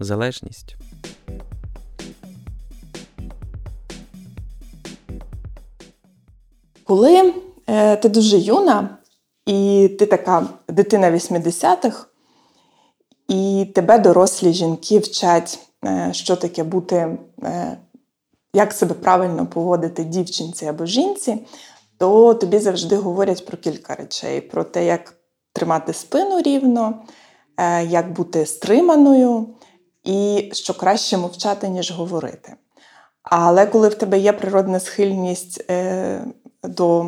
залежність. Коли е, ти дуже юна, і ти така дитина 80-х, і тебе дорослі жінки вчать, е, що таке бути, е, як себе правильно поводити дівчинці або жінці, то тобі завжди говорять про кілька речей: про те, як тримати спину рівно, е, як бути стриманою, і що краще мовчати, ніж говорити. Але коли в тебе є природна схильність е, до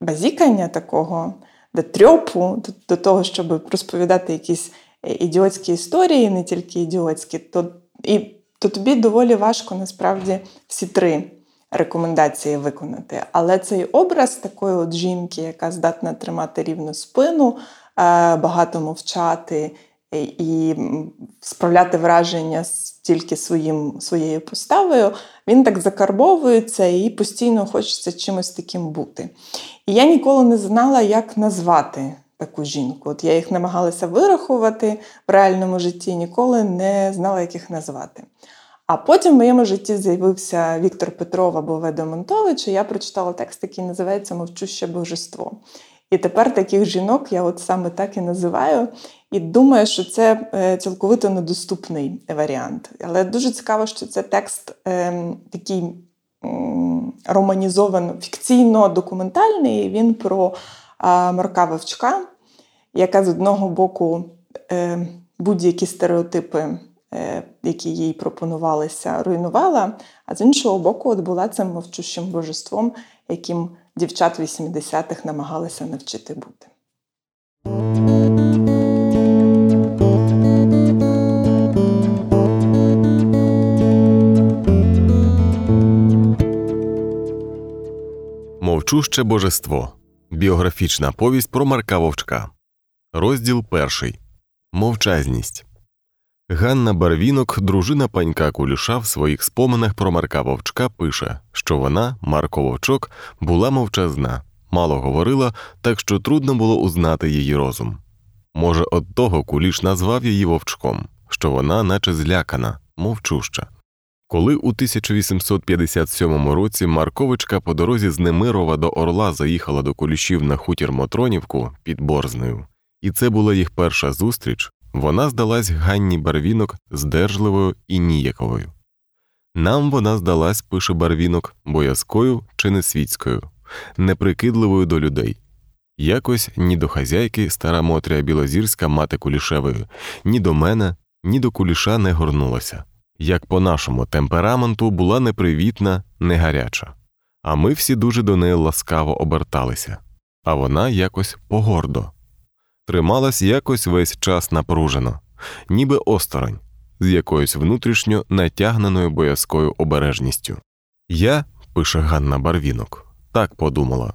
базікання такого, до трьопу, до, до того, щоб розповідати якісь е, ідіотські історії, не тільки ідіотські, то і, то тобі доволі важко насправді всі три рекомендації виконати. Але цей образ такої от жінки, яка здатна тримати рівну спину, е, багато мовчати і справляти враження тільки своїм, своєю поставою, він так закарбовується і постійно хочеться чимось таким бути. І я ніколи не знала, як назвати таку жінку. От Я їх намагалася вирахувати в реальному житті, ніколи не знала, як їх назвати. А потім в моєму житті з'явився Віктор Петров або Ведо Монтович, і я прочитала текст, який називається Мовчуще божество. І тепер таких жінок я от саме так і називаю. І думаю, що це е, цілковито недоступний варіант. Але дуже цікаво, що це текст е, такий романізовано, фікційно-документальний. Він про Марка Вовчка, яка з одного боку е, будь-які стереотипи, е, які їй пропонувалися, руйнувала, а з іншого боку, от була цим мовчущим божеством, яким дівчат 80-х намагалися навчити бути. Мовчуще божество. Біографічна повість про Марка Вовчка. Розділ перший. Мовчазність. Ганна Барвінок, дружина панька Куліша, в своїх споминах про Марка Вовчка пише, що вона, Марко Вовчок, була мовчазна, мало говорила, так що трудно було узнати її розум. Може, от того Куліш назвав її вовчком, що вона, наче злякана, мовчуща. Коли у 1857 році Марковичка по дорозі з Немирова до Орла заїхала до Кулішів на хутір Мотронівку під Борзнею, і це була їх перша зустріч, вона здалась Ганні Барвінок здержливою і ніяковою. Нам вона здалась, пише Барвінок, боязкою чи несвітською, неприкидливою до людей. Якось ні до хазяйки стара Мотря Білозірська мати Кулішевої, ні до мене, ні до куліша не горнулася. Як по нашому темпераменту була непривітна, не гаряча, а ми всі дуже до неї ласкаво оберталися, а вона якось погордо. Трималась якось весь час напружено, ніби осторонь, з якоюсь внутрішньо натягненою боязкою обережністю. Я, пише Ганна Барвінок, так подумала.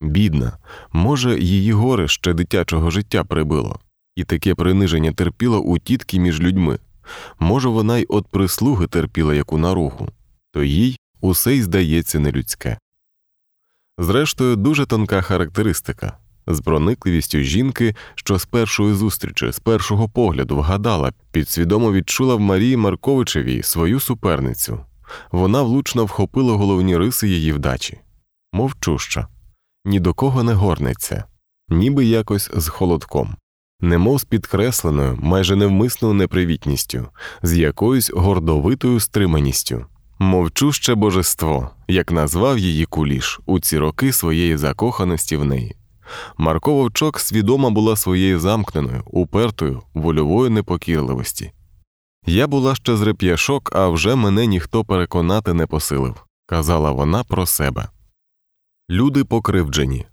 Бідна, може, її горе ще дитячого життя прибило, і таке приниження терпіло у тітки між людьми. Може, вона й от прислуги терпіла яку наруху, то їй усе й здається нелюдське. Зрештою, дуже тонка характеристика. З проникливістю жінки, що з першої зустрічі, з першого погляду вгадала, підсвідомо відчула в Марії Марковичевій свою суперницю. Вона влучно вхопила головні риси її вдачі, мовчуща, ні до кого не горнеться, ніби якось з холодком, немов з підкресленою, майже невмисною непривітністю, з якоюсь гордовитою стриманістю. Мовчуще божество, як назвав її куліш у ці роки своєї закоханості в неї. Марко Вовчок свідома була своєю замкненою, упертою, вольовою непокірливості. Я була ще з реп'яшок, а вже мене ніхто переконати не посилив, казала вона про себе. Люди покривджені.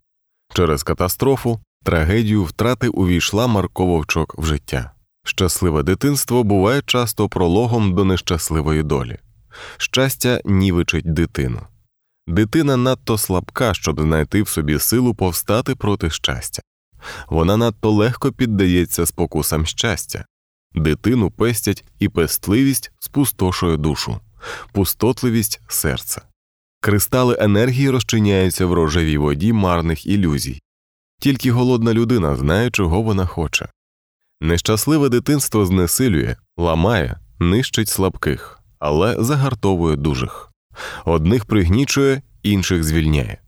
Через катастрофу, трагедію втрати увійшла Марко Вовчок в життя. Щасливе дитинство буває часто прологом до нещасливої долі. Щастя нівичить дитину. Дитина надто слабка, щоб знайти в собі силу повстати проти щастя. Вона надто легко піддається спокусам щастя. Дитину пестять і пестливість спустошує душу, пустотливість серця. Кристали енергії розчиняються в рожевій воді марних ілюзій. Тільки голодна людина знає, чого вона хоче. Нещасливе дитинство знесилює, ламає, нищить слабких, але загартовує дужих. Одних пригнічує, інших звільняє.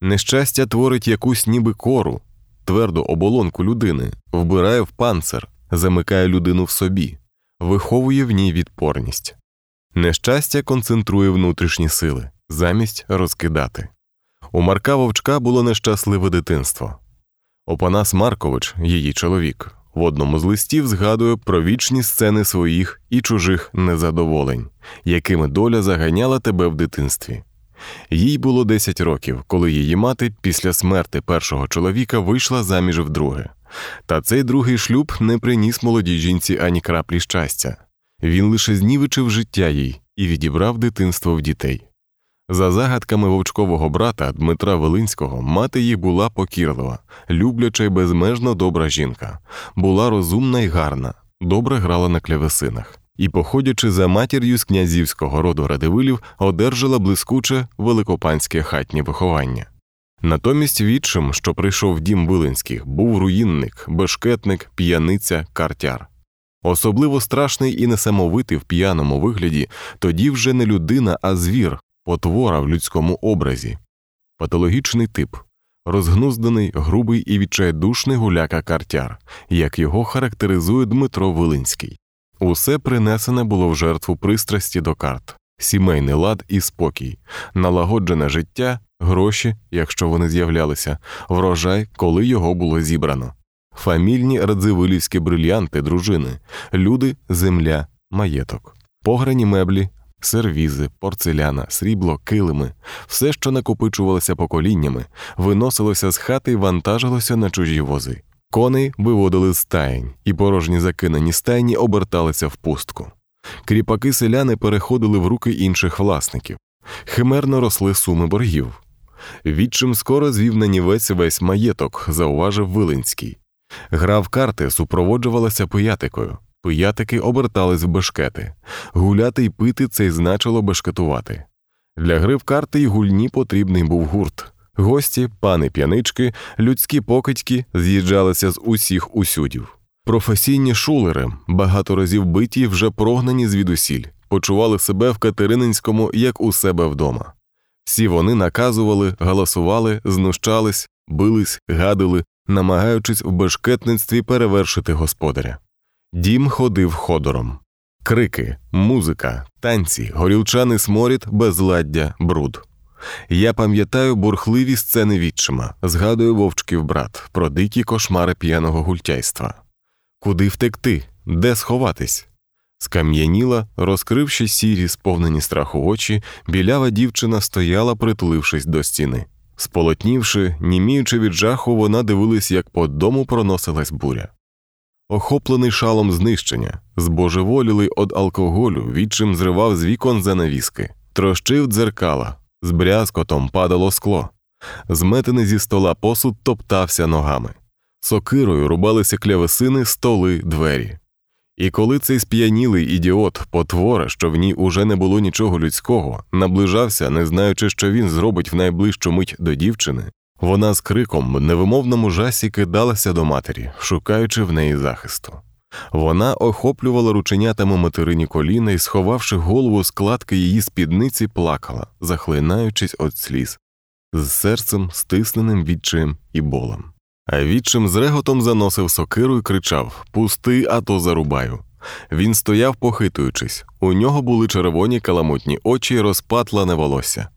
Нещастя творить якусь ніби кору, тверду оболонку людини, вбирає в панцир, замикає людину в собі, виховує в ній відпорність. Нещастя концентрує внутрішні сили замість розкидати. У Марка Вовчка було нещасливе дитинство. Опанас Маркович, її чоловік, в одному з листів згадує про вічні сцени своїх і чужих незадоволень, якими доля заганяла тебе в дитинстві. Їй було 10 років, коли її мати після смерти першого чоловіка вийшла заміж вдруге. Та цей другий шлюб не приніс молодій жінці ані краплі щастя. Він лише знівечив життя їй і відібрав дитинство в дітей. За загадками вовчкового брата Дмитра Волинського, мати їх була покірлива, любляча й безмежно добра жінка, була розумна й гарна, добре грала на клявесинах і, походячи за матір'ю з князівського роду Радивилів, одержала блискуче великопанське хатнє виховання. Натомість відчим, що прийшов в дім Вилинських, був руїнник, бешкетник, п'яниця, картяр. Особливо страшний і несамовитий в п'яному вигляді тоді вже не людина, а звір, потвора в людському образі, патологічний тип, розгнузданий, грубий і відчайдушний гуляка картяр, як його характеризує Дмитро Вилинський. Усе принесене було в жертву пристрасті до карт, сімейний лад і спокій, налагоджене життя, гроші, якщо вони з'являлися, врожай, коли його було зібрано, фамільні радзивилівські брильянти дружини, люди, земля, маєток, пограні меблі, сервізи, порцеляна, срібло, килими, все, що накопичувалося поколіннями, виносилося з хати і вантажилося на чужі вози. Коней виводили з стаєнь, і порожні закинені стайні оберталися в пустку. Кріпаки селяни переходили в руки інших власників, химерно росли суми боргів. Відчим скоро звів на нівець весь маєток, зауважив Вилинський. Гра в карти супроводжувалася пиятикою, пиятики обертались в бешкети, гуляти й пити це й значило бешкетувати. Для гри в карти й гульні потрібний був гурт. Гості, пани п'янички, людські покидьки з'їжджалися з усіх усюдів. Професійні шулери, багато разів биті, вже прогнані звідусіль, почували себе в Катерининському як у себе вдома. Всі вони наказували, галасували, знущались, бились, гадили, намагаючись в бешкетництві перевершити господаря. Дім ходив ходором. Крики, музика, танці, горілчаний сморід, безладдя, бруд. Я пам'ятаю бурхливі сцени відчима, згадую вовчків брат про дикі кошмари п'яного гультяйства. Куди втекти, де сховатись? Скам'яніла, розкривши сірі, сповнені страху очі, білява дівчина стояла, притулившись до стіни. Сполотнівши, німіючи від жаху, вона дивилась, як по дому проносилась буря. Охоплений шалом знищення, збожеволілий од алкоголю, відчим зривав з вікон занавіски, трощив дзеркала, з брязкотом падало скло, зметений зі стола посуд топтався ногами, сокирою рубалися клявесини, столи, двері. І коли цей сп'янілий ідіот, потвора, що в ній уже не було нічого людського, наближався, не знаючи, що він зробить в найближчу мить до дівчини, вона з криком в невимовному жасі кидалася до матері, шукаючи в неї захисту. Вона охоплювала рученятами материні коліна і, сховавши голову складки її спідниці, плакала, захлинаючись від сліз, з серцем, стисненим відчаєм і болем. А відчим з реготом заносив сокиру і кричав Пусти, а то зарубаю. Він стояв, похитуючись, у нього були червоні каламутні очі й розпатлане волосся.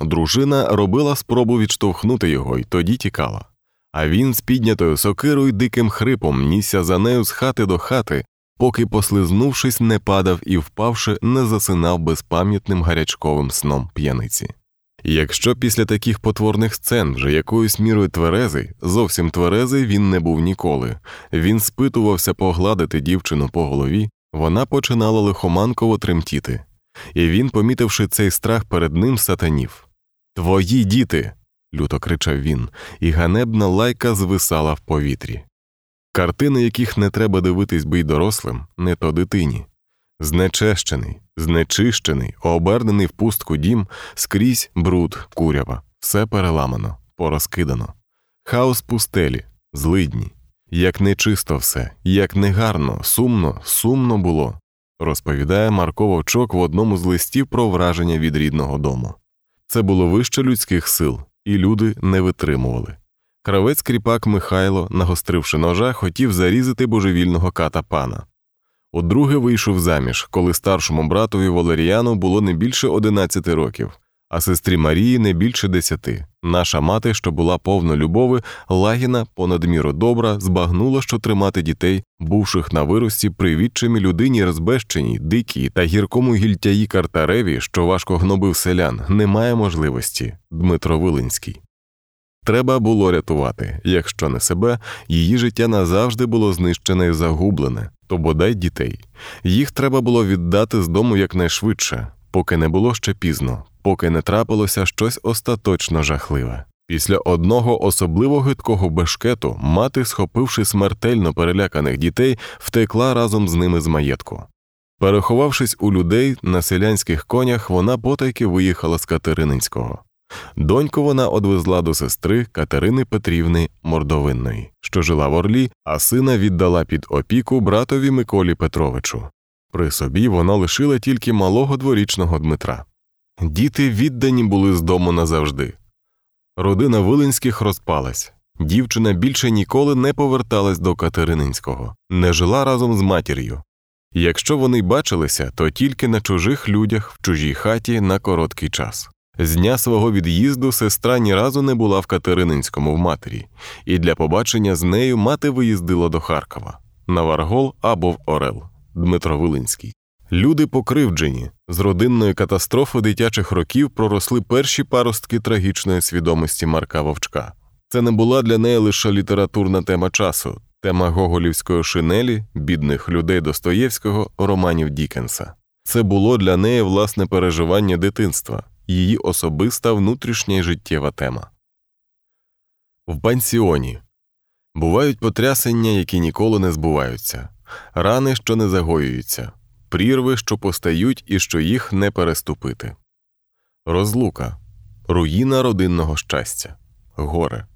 Дружина робила спробу відштовхнути його і тоді тікала. А він з піднятою сокирою диким хрипом нісся за нею з хати до хати, поки, послизнувшись, не падав і, впавши, не засинав безпам'ятним гарячковим сном п'яниці. Якщо після таких потворних сцен вже якоюсь мірою тверезий, зовсім тверезий він не був ніколи, він спитувався погладити дівчину по голові, вона починала лихоманково тремтіти, і він, помітивши цей страх перед ним, сатанів. Твої діти. люто кричав він, і ганебна лайка звисала в повітрі. Картини, яких не треба дивитись би й дорослим, не то дитині. Знечещений, знечищений, обернений в пустку дім, скрізь бруд, курява, все переламано, порозкидано, хаос пустелі, злидні, як нечисто все, як негарно, сумно, сумно було, розповідає Марко Вовчок в одному з листів про враження від рідного дому. Це було вище людських сил, і люди не витримували. Кравець кріпак Михайло, нагостривши ножа, хотів зарізати божевільного ката пана. Удруге вийшов заміж, коли старшому братові Валеріану було не більше 11 років, а сестрі Марії не більше десяти. Наша мати, що була повна любови, лагіна, понад міру добра, збагнула, що тримати дітей, бувших на вирості при відчимі людині розбещеній, дикій та гіркому гільтяї картареві, що важко гнобив селян, немає можливості. Дмитро Вилинський. Треба було рятувати, якщо не себе, її життя назавжди було знищене і загублене, то бодай дітей. Їх треба було віддати з дому якнайшвидше, поки не було ще пізно, поки не трапилося щось остаточно жахливе. Після одного особливо гидкого бешкету мати, схопивши смертельно переляканих дітей, втекла разом з ними з маєтку. Переховавшись у людей на селянських конях, вона потайки виїхала з Катерининського. Доньку вона одвезла до сестри Катерини Петрівни Мордовинної, що жила в Орлі, а сина віддала під опіку братові Миколі Петровичу. При собі вона лишила тільки малого дворічного Дмитра. Діти віддані були з дому назавжди. Родина Вилинських розпалась. Дівчина більше ніколи не поверталась до Катерининського, не жила разом з матір'ю. Якщо вони бачилися, то тільки на чужих людях в чужій хаті на короткий час. З дня свого від'їзду сестра ні разу не була в Катерининському в матері, і для побачення з нею мати виїздила до Харкова на Варгол або в Орел Дмитро Вилинський. Люди покривджені з родинної катастрофи дитячих років проросли перші паростки трагічної свідомості Марка Вовчка. Це не була для неї лише літературна тема часу, тема гоголівської шинелі, бідних людей Достоєвського, романів Дікенса. Це було для неї власне переживання дитинства її особиста внутрішня і життєва тема. В пансіоні бувають потрясення, які ніколи не збуваються, рани, що не загоюються, прірви, що постають і що їх не переступити, розлука, руїна родинного щастя, горе.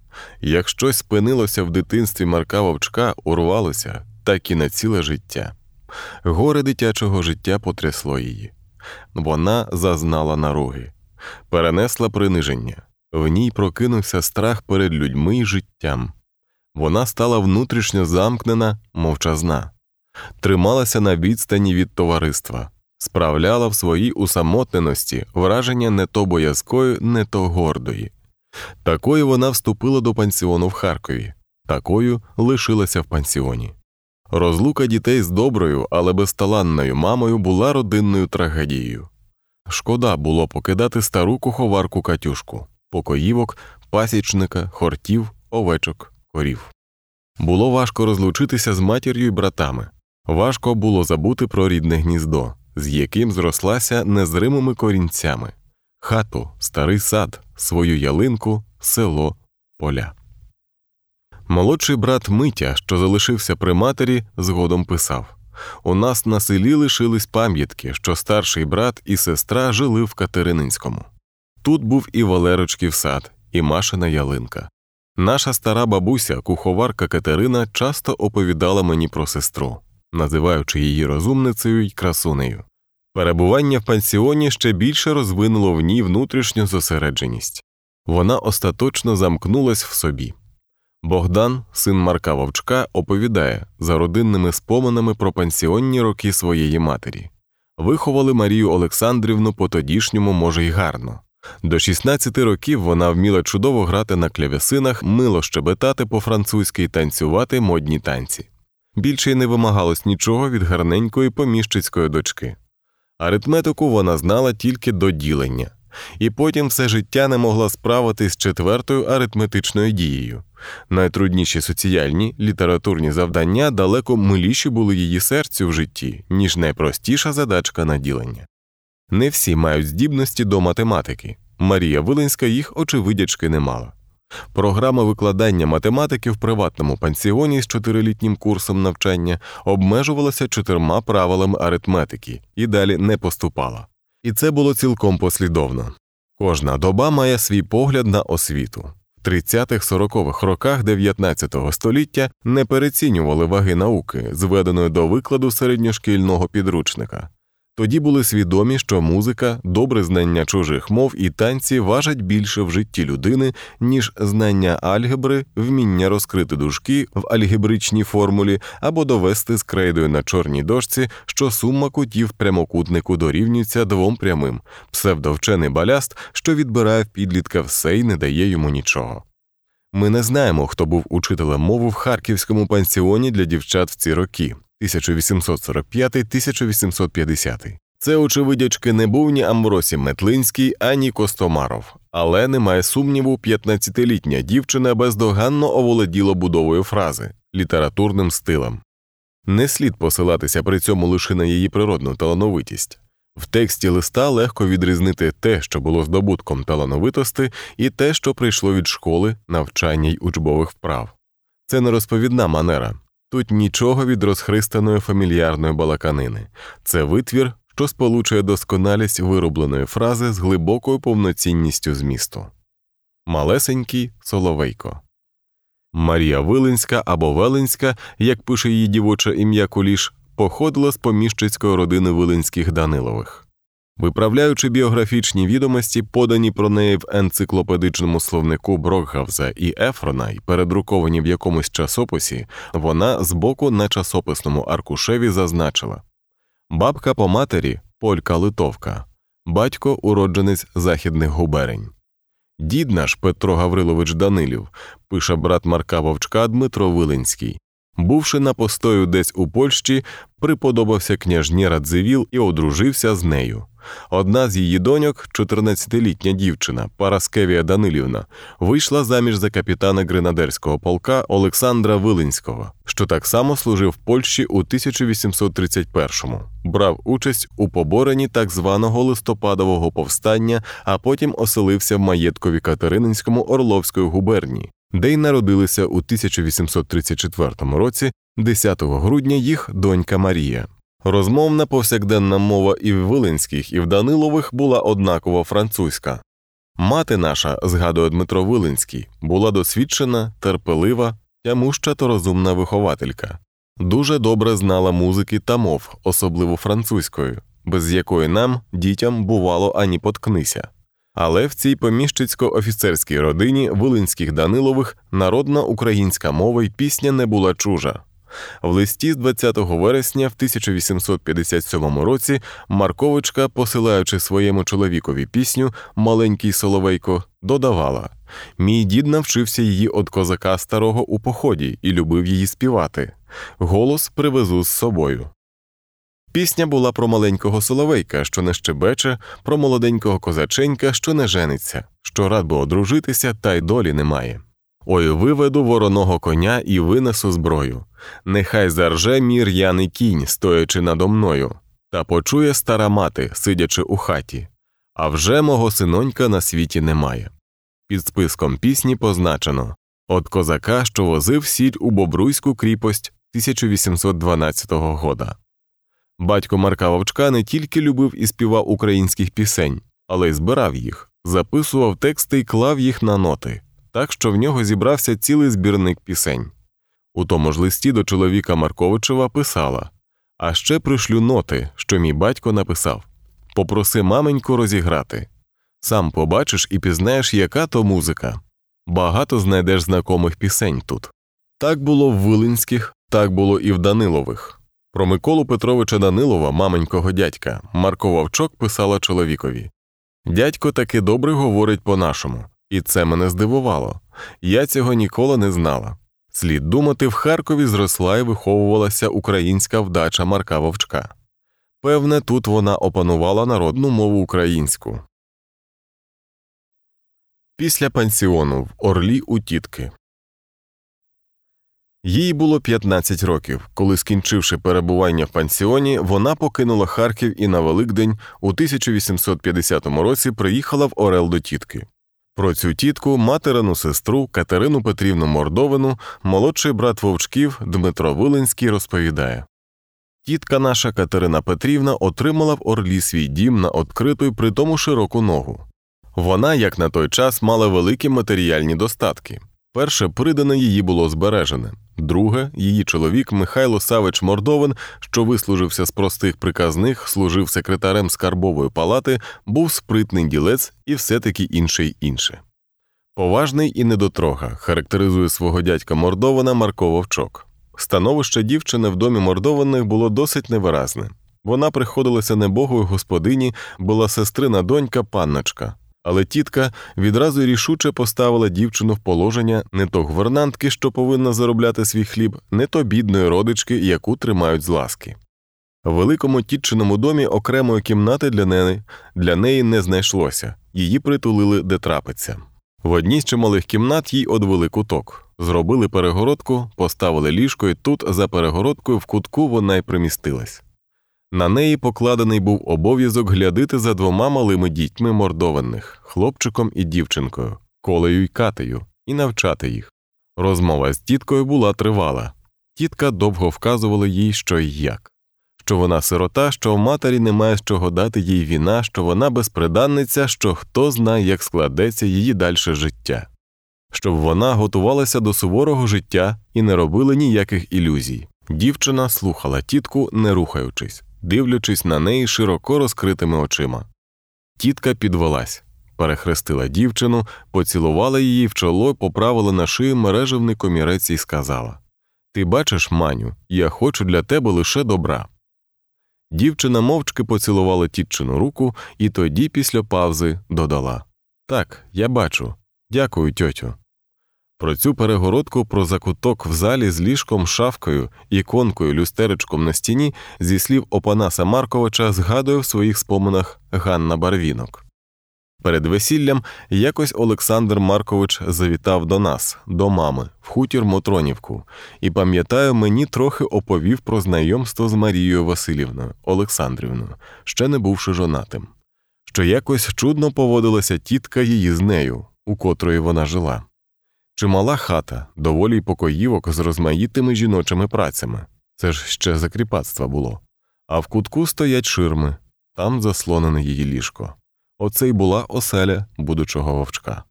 Як щось спинилося в дитинстві Марка Вовчка, урвалося, так і на ціле життя. Горе дитячого життя потрясло її. Вона зазнала наруги перенесла приниження, в ній прокинувся страх перед людьми й життям. Вона стала внутрішньо замкнена, мовчазна, трималася на відстані від товариства, справляла в своїй усамотненості враження не то боязкої, не то гордої. Такою вона вступила до пансіону в Харкові, такою лишилася в пансіоні. Розлука дітей з доброю, але безталанною мамою була родинною трагедією. Шкода було покидати стару куховарку Катюшку, покоївок, пасічника, хортів, овечок, корів. Було важко розлучитися з матір'ю й братами, важко було забути про рідне гніздо, з яким зрослася незримими корінцями хату, старий сад, свою ялинку, село, поля. Молодший брат Митя, що залишився при матері, згодом писав у нас на селі лишились пам'ятки, що старший брат і сестра жили в Катерининському. Тут був і Валерочків сад, і Машина ялинка. Наша стара бабуся, куховарка Катерина, часто оповідала мені про сестру, називаючи її розумницею й красунею. Перебування в пансіоні ще більше розвинуло в ній внутрішню зосередженість вона остаточно замкнулась в собі. Богдан, син Марка Вовчка, оповідає за родинними споминами про пансіонні роки своєї матері. Виховали Марію Олександрівну по тодішньому, може, й гарно. До 16 років вона вміла чудово грати на клявесинах, мило щебетати по французьки й танцювати модні танці. Більше й не вимагалось нічого від гарненької поміщицької дочки. Аритметику вона знала тільки до ділення, і потім все життя не могла справитись з четвертою аритметичною дією. Найтрудніші соціальні літературні завдання далеко миліші були її серцю в житті, ніж найпростіша задачка наділення. Не всі мають здібності до математики. Марія Виленська їх очевидячки не мала. Програма викладання математики в приватному пансіоні з чотирилітнім курсом навчання обмежувалася чотирма правилами аритметики і далі не поступала. І це було цілком послідовно. Кожна доба має свій погляд на освіту. В 30-40-х роках 19 століття не перецінювали ваги науки, зведеної до викладу середньошкільного підручника. Тоді були свідомі, що музика, добре знання чужих мов і танці важать більше в житті людини, ніж знання альгебри, вміння розкрити дужки в альгебричній формулі або довести з крейдою на чорній дошці, що сума кутів прямокутнику дорівнюється двом прямим, псевдовчений баляст, що відбирає в підлітка все й не дає йому нічого. Ми не знаємо, хто був учителем мови в харківському пансіоні для дівчат в ці роки. 1845-1850. Це, очевидячки, не був ні Амбросій Метлинський, ані Костомаров, але немає сумніву, 15-літня дівчина бездоганно оволоділа будовою фрази, літературним стилем. Не слід посилатися при цьому лише на її природну талановитість. В тексті листа легко відрізнити те, що було здобутком талановитости, і те, що прийшло від школи, навчання й учбових вправ. Це не розповідна манера, Тут нічого від розхристаної фамільярної балаканини, це витвір, що сполучує досконалість виробленої фрази з глибокою повноцінністю змісту. Малесенький Соловейко. Марія Вилинська або Велинська, як пише її дівоче ім'я Куліш, походила з поміщицької родини Вилинських Данилових. Виправляючи біографічні відомості, подані про неї в енциклопедичному словнику Брокгавза і Ефрона і передруковані в якомусь часописі, вона збоку на часописному аркушеві зазначила бабка по матері полька литовка, батько уродженець західних губерень. Дід наш Петро Гаврилович Данилів, пише брат Марка Вовчка Дмитро Вилинський. Бувши на постою десь у Польщі, приподобався княжні Радзивіл і одружився з нею. Одна з її доньок, 14-літня дівчина Параскевія Данилівна, вийшла заміж за капітана гренадерського полка Олександра Вилинського, що так само служив в Польщі у 1831-му, брав участь у поборенні так званого листопадового повстання, а потім оселився в маєткові Катерининському Орловської губернії. Де й народилися у 1834 році, 10 грудня, їх донька Марія. Розмовна повсякденна мова і в Вилинських, і в Данилових була однаково французька. Мати наша, згадує Дмитро Вилинський, була досвідчена, терпелива, тямуща та розумна вихователька, дуже добре знала музики та мов, особливо французькою, без якої нам, дітям, бувало ані поткнися. Але в цій поміщицько-офіцерській родині Вилинських Данилових народна українська мова й пісня не була чужа. В листі з 20 вересня в 1857 році Марковичка, посилаючи своєму чоловікові пісню Маленький Соловейко, додавала Мій дід навчився її від козака старого у поході і любив її співати. Голос привезу з собою. Пісня була про маленького соловейка, що не щебече, про молоденького козаченька, що не жениться, що рад би одружитися, та й долі немає. Ой виведу вороного коня і винесу зброю. Нехай зарже мій р'яний кінь, стоячи надо мною, та почує стара мати, сидячи у хаті. А вже мого синонька на світі немає. Під списком пісні позначено От козака, що возив сіль у Бобруйську кріпость 1812 года. Батько Марка Вовчка не тільки любив і співав українських пісень, але й збирав їх, записував тексти і клав їх на ноти так що в нього зібрався цілий збірник пісень. У тому ж листі до чоловіка Марковичева писала А ще пришлю ноти, що мій батько написав Попроси маменьку розіграти. Сам побачиш і пізнаєш, яка то музика. Багато знайдеш знакомих пісень тут. Так було в Вилинських, так було і в Данилових. Про Миколу Петровича Данилова, маменького дядька, Марко Вовчок писала чоловікові Дядько таки добре говорить по нашому. І це мене здивувало. Я цього ніколи не знала. Слід думати, в Харкові зросла і виховувалася українська вдача Марка Вовчка. Певне, тут вона опанувала народну мову українську. Після пансіону в Орлі у тітки. Їй було 15 років, коли, скінчивши перебування в пансіоні, вона покинула Харків і на Великдень у 1850 році приїхала в Орел до тітки. Про цю тітку, материну сестру Катерину Петрівну Мордовину, молодший брат Вовчків Дмитро Виленський розповідає Тітка наша Катерина Петрівна отримала в Орлі свій дім на відкриту й притому широку ногу. Вона, як на той час, мала великі матеріальні достатки. Перше придане її було збережене, друге, її чоловік Михайло Савич Мордовин, що вислужився з простих приказних, служив секретарем скарбової палати, був спритний ділець і все таки інше інше. Поважний і недотрога характеризує свого дядька Мордована Марко Вовчок. Становище дівчини в домі мордованих було досить невиразне. Вона приходилася небогою господині, була сестрина донька панночка. Але тітка відразу рішуче поставила дівчину в положення не то гвернантки, що повинна заробляти свій хліб, не то бідної родички, яку тримають з ласки. В великому тітчиному домі окремої кімнати для неї для неї не знайшлося, її притулили де трапиться. В одній з чималих кімнат їй одвели куток, зробили перегородку, поставили ліжко, і тут, за перегородкою, в кутку вона й примістилась. На неї покладений був обов'язок глядити за двома малими дітьми мордованих, хлопчиком і дівчинкою, колею й катею, і навчати їх. Розмова з тіткою була тривала. Тітка довго вказувала їй, що й як, що вона сирота, що в матері немає з чого дати їй віна, що вона безприданниця, що хто знає, як складеться її дальше життя, щоб вона готувалася до суворого життя і не робила ніяких ілюзій. Дівчина слухала тітку, не рухаючись дивлячись на неї широко розкритими очима. Тітка підвелась, перехрестила дівчину, поцілувала її в чоло, поправила на шию мережевний комірець і сказала Ти бачиш, Маню, я хочу для тебе лише добра. Дівчина мовчки поцілувала тітчину руку і тоді, після павзи, додала Так, я бачу. Дякую, тьотю. Про цю перегородку про закуток в залі з ліжком, шавкою, іконкою, люстеречком на стіні, зі слів Опанаса Марковича, згадує в своїх споминах Ганна Барвінок. Перед весіллям якось Олександр Маркович завітав до нас, до мами, в хутір Мотронівку, і пам'ятаю, мені трохи оповів про знайомство з Марією Васильівною Олександрівною, ще не бувши жонатим, що якось чудно поводилася тітка її з нею, у котрої вона жила. Чимала хата, доволі й покоївок з розмаїтими жіночими працями це ж ще закріпацтва було. А в кутку стоять ширми, там заслонене її ліжко. Оце й була оселя будучого вовчка.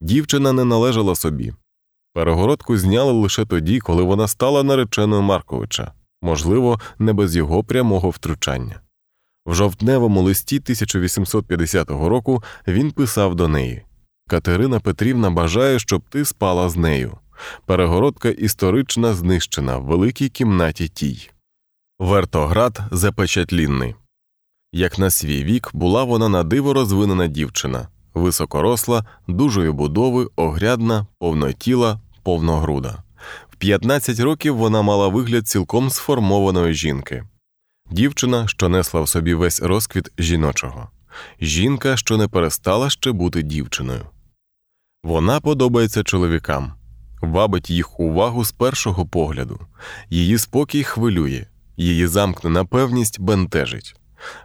Дівчина не належала собі. Перегородку зняли лише тоді, коли вона стала нареченою Марковича, можливо, не без його прямого втручання. В жовтневому листі 1850 року він писав до неї Катерина Петрівна бажає, щоб ти спала з нею. Перегородка історична знищена в великій кімнаті тій. Вертоград запечатлінний. Як на свій вік була вона на диво розвинена дівчина, високоросла, дужої будови, огрядна, повнотіла, повногруда. В 15 років вона мала вигляд цілком сформованої жінки. Дівчина, що несла в собі весь розквіт жіночого, жінка, що не перестала ще бути дівчиною. Вона подобається чоловікам, вабить їх увагу з першого погляду, її спокій хвилює, її замкнена певність бентежить.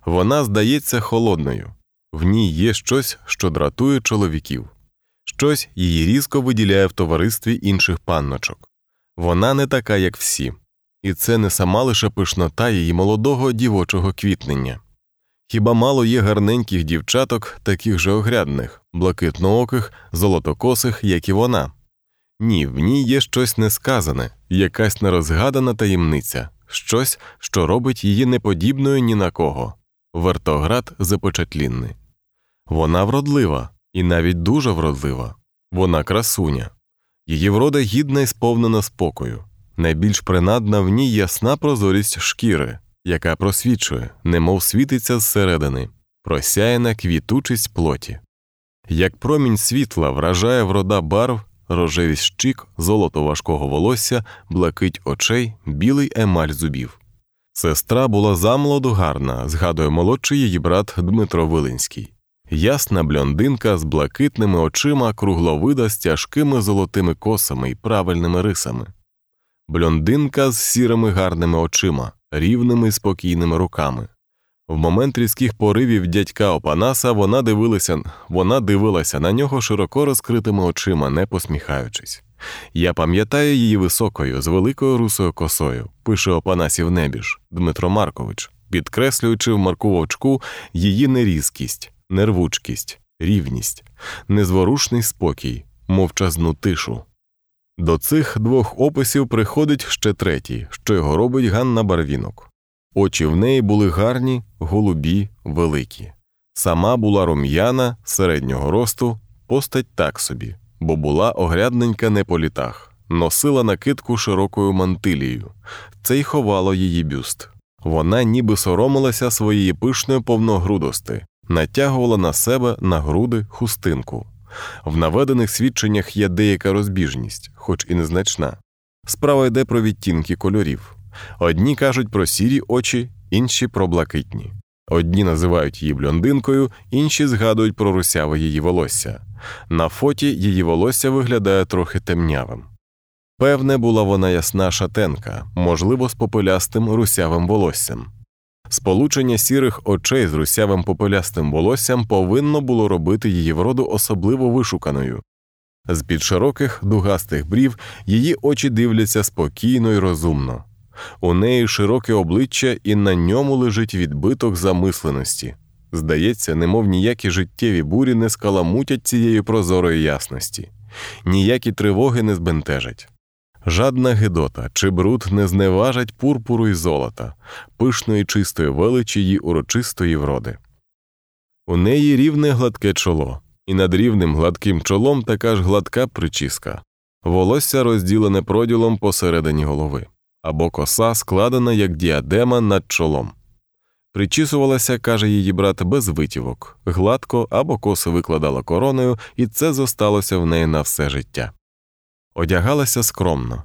Вона здається холодною, в ній є щось, що дратує чоловіків, щось її різко виділяє в товаристві інших панночок. Вона не така, як всі, і це не сама лише пишнота її молодого дівочого квітнення. Хіба мало є гарненьких дівчаток, таких же огрядних, блакитнооких, золотокосих, як і вона? Ні, в ній є щось несказане, якась нерозгадана таємниця, щось, що робить її неподібною ні на кого. Вертоград започатлінний. Вона вродлива, і навіть дуже вродлива, вона красуня, її врода гідна і сповнена спокою. Найбільш принадна в ній ясна прозорість шкіри, яка просвічує, немов світиться зсередини, просяяна квітучість плоті. Як промінь світла вражає врода барв, рожевість щік, золото важкого волосся, блакить очей, білий емаль зубів. Сестра була замолоду гарна, згадує молодший її брат Дмитро Вилинський. ясна блондинка з блакитними очима, кругловида з тяжкими золотими косами і правильними рисами, блондинка з сірими гарними очима, рівними спокійними руками. В момент різких поривів дядька Опанаса вона дивилася вона дивилася на нього широко розкритими очима, не посміхаючись. Я пам'ятаю її високою, з великою русою косою, пише Опанасів Небіж Дмитро Маркович, підкреслюючи в Марку Вовчку її нерізкість, нервучкість, рівність, незворушний спокій, мовчазну тишу. До цих двох описів приходить ще третій, що його робить Ганна Барвінок. Очі в неї були гарні, голубі, великі. Сама була рум'яна, середнього росту, постать так собі, бо була огрядненька не по літах, носила накидку широкою мантилією, це й ховало її бюст. Вона ніби соромилася своєї пишної повногрудости, натягувала на себе на груди хустинку. В наведених свідченнях є деяка розбіжність, хоч і незначна. Справа йде про відтінки кольорів. Одні кажуть про сірі очі, інші про блакитні. Одні називають її блондинкою, інші згадують про русяве її волосся. На фоті її волосся виглядає трохи темнявим. Певне, була вона ясна шатенка, можливо, з попелястим русявим волоссям. Сполучення сірих очей з русявим попелястим волоссям повинно було робити її вроду особливо вишуканою. З під широких дугастих брів її очі дивляться спокійно і розумно. У неї широке обличчя, і на ньому лежить відбиток замисленості. Здається, немов ніякі життєві бурі не скаламутять цієї прозорої ясності, ніякі тривоги не збентежать. Жадна гидота чи бруд не зневажать пурпуру й золота, пишної чистої величі її урочистої вроди. У неї рівне гладке чоло, і над рівним гладким чолом така ж гладка причіска, волосся розділене проділом посередині голови, або коса складена як діадема над чолом. Причісувалася, каже її брат, без витівок, гладко або коси викладала короною, і це зосталося в неї на все життя. Одягалася скромно.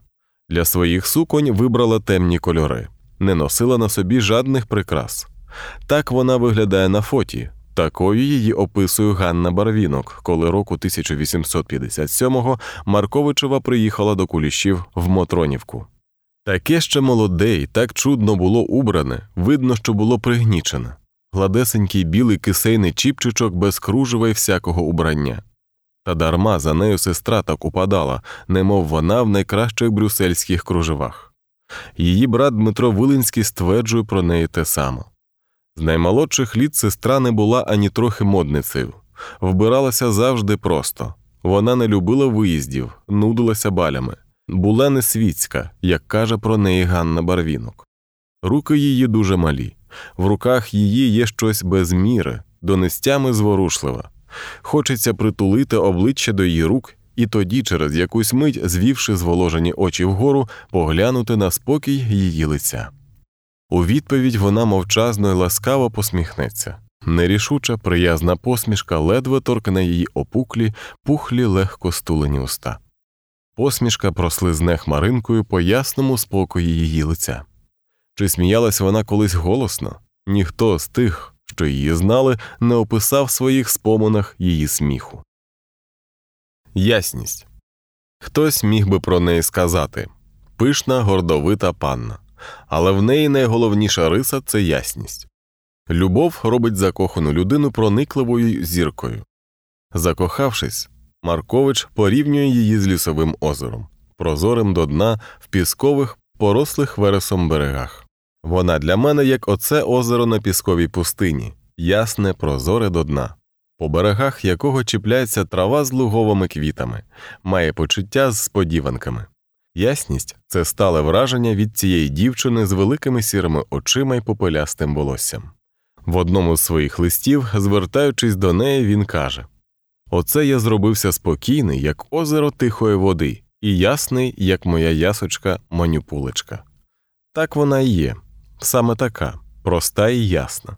Для своїх суконь вибрала темні кольори, не носила на собі жадних прикрас. Так вона виглядає на фоті, такою її описує Ганна Барвінок, коли року 1857-го Марковичева приїхала до кулішів в Мотронівку. Таке ще молоде й так чудно було убране, видно, що було пригнічене, гладесенький білий кисейний чіпчичок без кружева й всякого убрання. Та дарма за нею сестра так упадала, немов вона в найкращих брюссельських кружевах. Її брат Дмитро Вилинський стверджує про неї те саме. З наймолодших літ сестра не була ані трохи модницею, вбиралася завжди просто. Вона не любила виїздів, нудилася балями, була не світська, як каже про неї Ганна Барвінок. Руки її дуже малі, в руках її є щось без міри, донестями зворушлива. Хочеться притулити обличчя до її рук і тоді, через якусь мить, звівши зволожені очі вгору, поглянути на спокій її лиця. У відповідь вона мовчазно й ласкаво посміхнеться. Нерішуча, приязна посмішка ледве торкне її опуклі, пухлі, легко стулені уста. Посмішка прослизне хмаринкою по ясному спокої її лиця. Чи сміялась вона колись голосно? Ніхто з тих, що її знали, не описав в своїх споминах її сміху. Ясність хтось міг би про неї сказати пишна, гордовита панна, але в неї найголовніша риса це ясність. Любов робить закохану людину проникливою зіркою. Закохавшись, Маркович порівнює її з лісовим озером, прозорим до дна в піскових, порослих вересом берегах. Вона для мене як оце озеро на пісковій пустині, ясне, прозоре до дна, по берегах якого чіпляється трава з луговими квітами, має почуття з сподіванками. Ясність це стале враження від цієї дівчини з великими сірими очима й попелястим волоссям. В одному з своїх листів, звертаючись до неї, він каже Оце я зробився спокійний, як озеро тихої води, і ясний, як моя ясочка манюпулечка. Так вона і є, саме така, проста і ясна,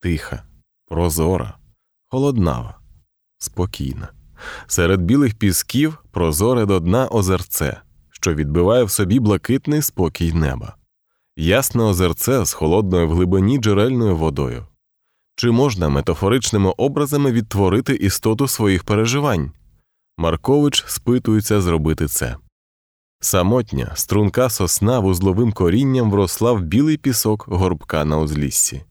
тиха, прозора, холоднава, спокійна. Серед білих пісків прозоре до дна озерце, що відбиває в собі блакитний спокій неба, ясне озерце з холодною в глибині джерельною водою. Чи можна метафоричними образами відтворити істоту своїх переживань? Маркович спитується зробити це. Самотня, струнка сосна вузловим корінням вросла в білий пісок горбка на узліссі.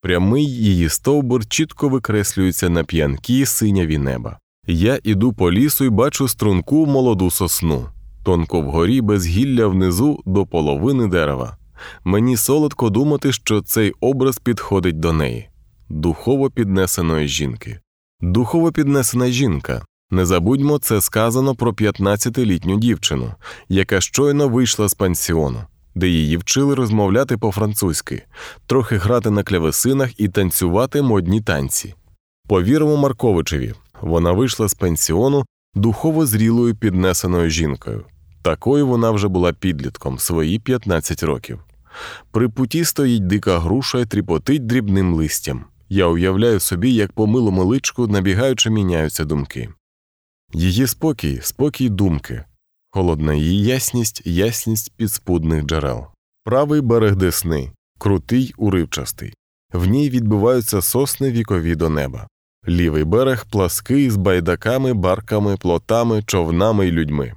Прямий її стовбур чітко викреслюється на п'янкі синяві неба. Я іду по лісу і бачу струнку молоду сосну, тонко вгорі без гілля внизу до половини дерева. Мені солодко думати, що цей образ підходить до неї, духово піднесеної жінки. Духово піднесена жінка. Не забудьмо, це сказано про 15-літню дівчину, яка щойно вийшла з пансіону, де її вчили розмовляти по-французьки, трохи грати на клявесинах і танцювати модні танці. Повіримо Марковичеві, вона вийшла з пенсіону духово зрілою піднесеною жінкою. Такою вона вже була підлітком свої 15 років. При путі стоїть дика груша і тріпотить дрібним листям. Я уявляю собі, як по милому личку набігаючи міняються думки. Її спокій, спокій думки, холодна її ясність, ясність підспудних джерел, правий берег Десни, крутий, уривчастий, в ній відбиваються сосни вікові до неба, лівий берег плаский з байдаками, барками, плотами, човнами й людьми.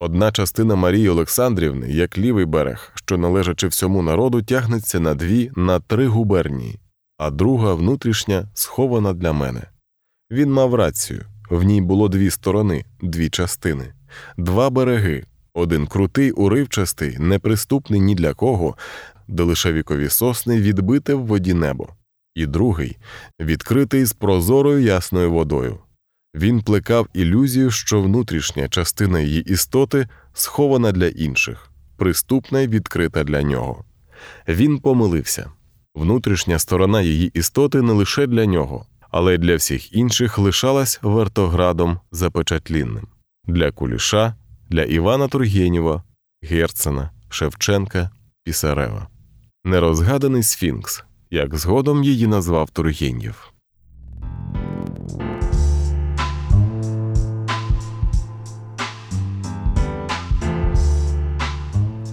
Одна частина Марії Олександрівни, як лівий берег, що, належачи всьому народу, тягнеться на дві, на три губернії, а друга внутрішня схована для мене. Він мав рацію в ній було дві сторони, дві частини, два береги, один крутий, уривчастий, неприступний ні для кого, де лише вікові сосни відбите в воді небо, і другий відкритий з прозорою ясною водою. Він плекав ілюзію, що внутрішня частина її істоти схована для інших, приступна й відкрита для нього. Він помилився внутрішня сторона її істоти не лише для нього, але для всіх інших лишалась вертоградом запечатлінним для Куліша, для Івана Тургенєва, Герцена, Шевченка, Пісарева. Нерозгаданий Сфінкс, як згодом її назвав Тургенєв.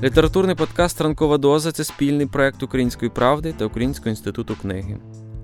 Літературний подкаст Ранкова доза це спільний проект Української правди та Українського інституту книги.